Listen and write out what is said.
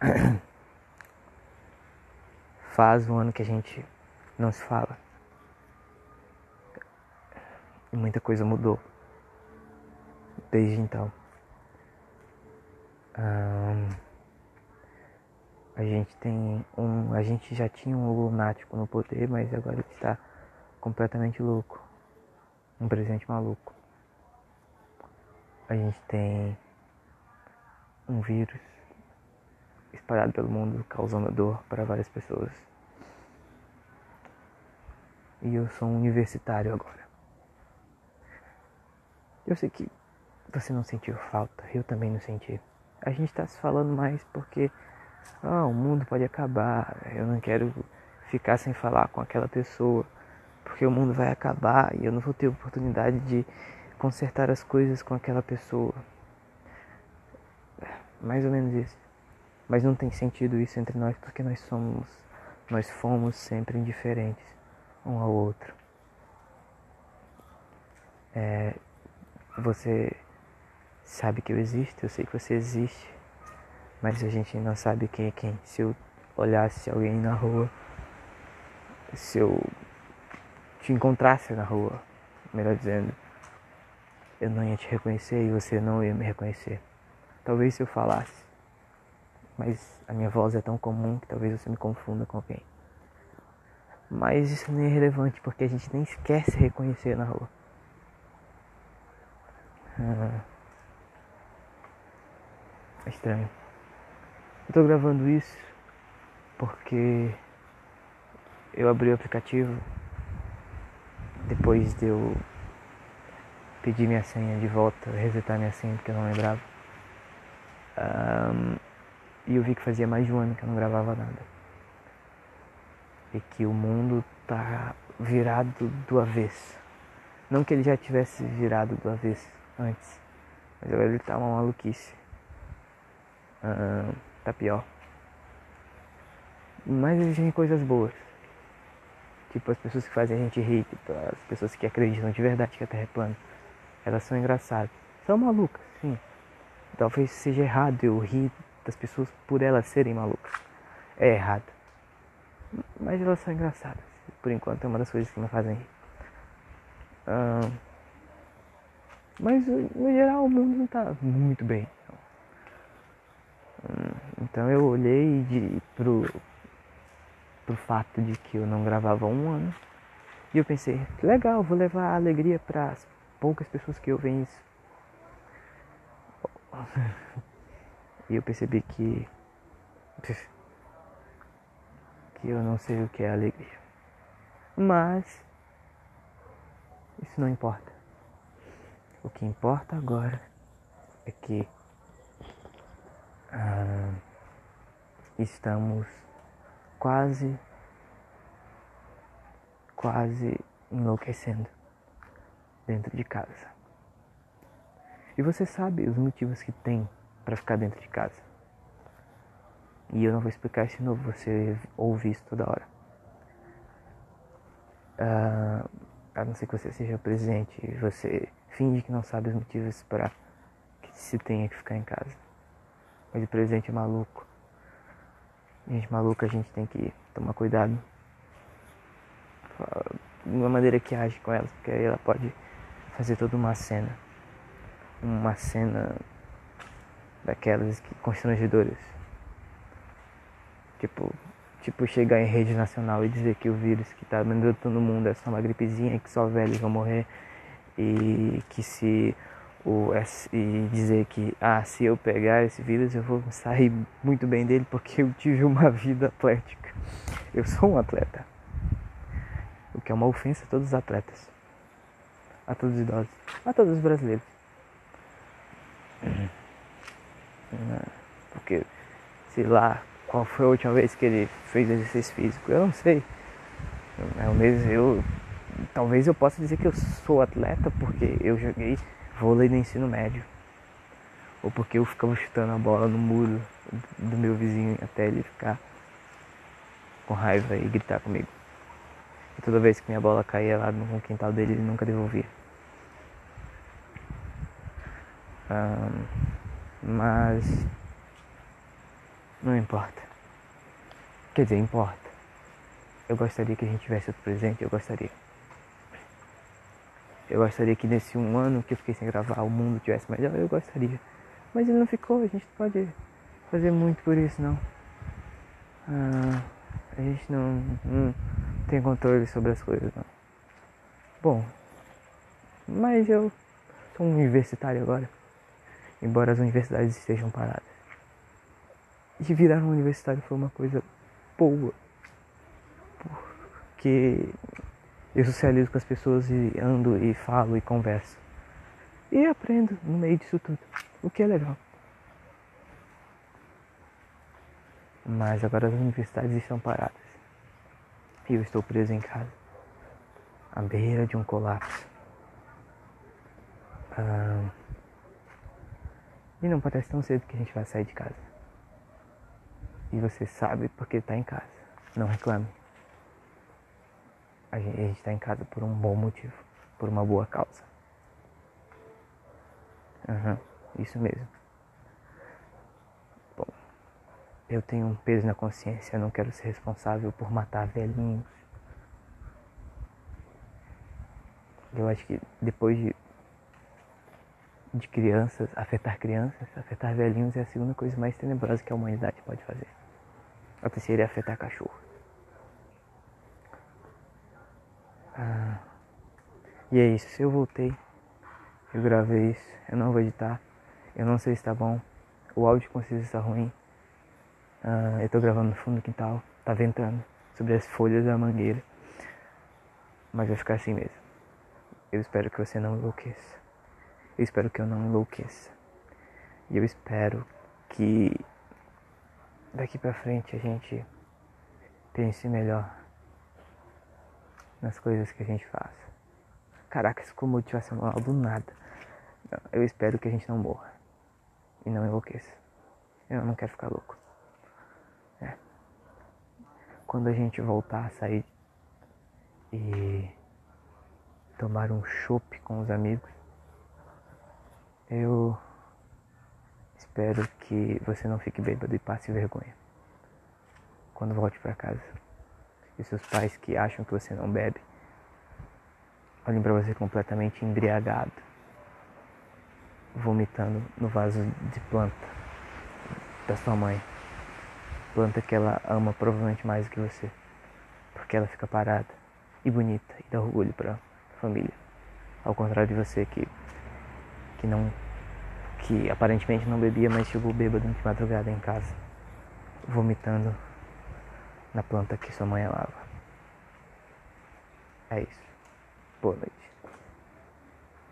Faz um ano que a gente não se fala. E muita coisa mudou desde então. Um, a gente tem um. A gente já tinha um lunático no poder, mas agora ele está completamente louco. Um presente maluco. A gente tem um vírus espalhado pelo mundo causando dor para várias pessoas. E eu sou um universitário agora. Eu sei que você não sentiu falta, eu também não senti. A gente está se falando mais porque ah, o mundo pode acabar, eu não quero ficar sem falar com aquela pessoa, porque o mundo vai acabar e eu não vou ter oportunidade de consertar as coisas com aquela pessoa. Mais ou menos isso. Mas não tem sentido isso entre nós porque nós somos, nós fomos sempre indiferentes um ao outro. É, você sabe que eu existo, eu sei que você existe, mas a gente não sabe quem é quem. Se eu olhasse alguém na rua, se eu te encontrasse na rua, melhor dizendo, eu não ia te reconhecer e você não ia me reconhecer. Talvez se eu falasse, mas a minha voz é tão comum que talvez você me confunda com alguém. Mas isso nem é relevante porque a gente nem se reconhecer na rua. Ah, é estranho. Eu tô gravando isso porque eu abri o aplicativo depois de eu pedir minha senha de volta, resetar minha senha porque eu não lembrava. E eu vi que fazia mais de um ano que eu não gravava nada. E que o mundo tá virado do avesso. Não que ele já tivesse virado do avesso antes, mas agora ele tá uma maluquice. tá pior. Mas existem coisas boas. Tipo as pessoas que fazem a gente rir, tipo, as pessoas que acreditam de verdade que a Terra é plana. Elas são engraçadas. São malucas, sim. Talvez seja errado eu rir das pessoas por elas serem malucas. É errado. Mas elas são engraçadas. Por enquanto é uma das coisas que me fazem rir. mas no geral o mundo não está muito bem. Então eu olhei de, pro, pro fato de que eu não gravava um ano. E eu pensei, legal, vou levar alegria para as poucas pessoas que ouvem isso. E eu percebi que. que eu não sei o que é alegria. Mas. Isso não importa. O que importa agora é que. Ah, estamos quase. quase enlouquecendo dentro de casa. E você sabe os motivos que tem para ficar dentro de casa. E eu não vou explicar isso novo, você ouve isso toda hora. Uh, a não ser que você seja presente você finge que não sabe os motivos para que se tenha que ficar em casa. Mas o presente é maluco. Gente maluca, a gente tem que tomar cuidado. De uma maneira que age com ela, porque aí ela pode fazer toda uma cena. Uma cena daquelas que constrangedoras. Tipo, tipo chegar em rede nacional e dizer que o vírus que está mandando todo mundo é só uma gripezinha, que só velhos vão morrer e que se o e dizer que ah, se eu pegar esse vírus eu vou sair muito bem dele porque eu tive uma vida atlética. Eu sou um atleta. O que é uma ofensa a todos os atletas. A todos os idosos. A todos os brasileiros. Uhum. Porque, sei lá, qual foi a última vez que ele fez exercício físico? Eu não sei. Eu, mesmo, eu, talvez eu possa dizer que eu sou atleta porque eu joguei vôlei no ensino médio. Ou porque eu ficava chutando a bola no muro do meu vizinho até ele ficar com raiva e gritar comigo. E toda vez que minha bola caía lá no quintal dele, ele nunca devolvia. Um, mas Não importa. Quer dizer, importa. Eu gostaria que a gente tivesse outro presente, eu gostaria. Eu gostaria que nesse um ano que eu fiquei sem gravar o mundo tivesse melhor, eu gostaria. Mas ele não ficou, a gente não pode fazer muito por isso não. Ah, a gente não, não tem controle sobre as coisas não. Bom, mas eu sou um universitário agora. Embora as universidades estejam paradas. E virar um universitário foi uma coisa boa. Porque eu socializo com as pessoas e ando e falo e converso. E aprendo no meio disso tudo. O que é legal. Mas agora as universidades estão paradas. E eu estou preso em casa. À beira de um colapso. Ah, e não parece tão cedo que a gente vai sair de casa. E você sabe porque está em casa. Não reclame. A gente está em casa por um bom motivo, por uma boa causa. Uhum, isso mesmo. Bom, eu tenho um peso na consciência, eu não quero ser responsável por matar velhinhos. Eu acho que depois de, de crianças, afetar crianças, afetar velhinhos é a segunda coisa mais tenebrosa que a humanidade pode fazer. A terceira é afetar cachorro. Ah, e é isso, eu voltei, eu gravei isso, eu não vou editar, eu não sei se tá bom, o áudio com certeza está ruim. Ah, eu tô gravando no fundo do quintal, tá ventando sobre as folhas da mangueira, mas vai ficar assim mesmo. Eu espero que você não enlouqueça. Eu espero que eu não enlouqueça. E eu espero que daqui pra frente a gente pense melhor nas coisas que a gente faz. Caraca, isso ficou motivacional do nada. Eu espero que a gente não morra e não enlouqueça. Eu não quero ficar louco. É. Quando a gente voltar a sair e tomar um chopp com os amigos, eu espero que você não fique bêbado e passe vergonha quando volte para casa e seus pais que acham que você não bebe olhem para você completamente embriagado, vomitando no vaso de planta da sua mãe. Planta que ela ama provavelmente mais do que você, porque ela fica parada e bonita e dá orgulho para a família. Ao contrário de você que que não que aparentemente não bebia, mas chegou bêbado de madrugada em casa, vomitando na planta que sua mãe amava. É isso. Boa noite.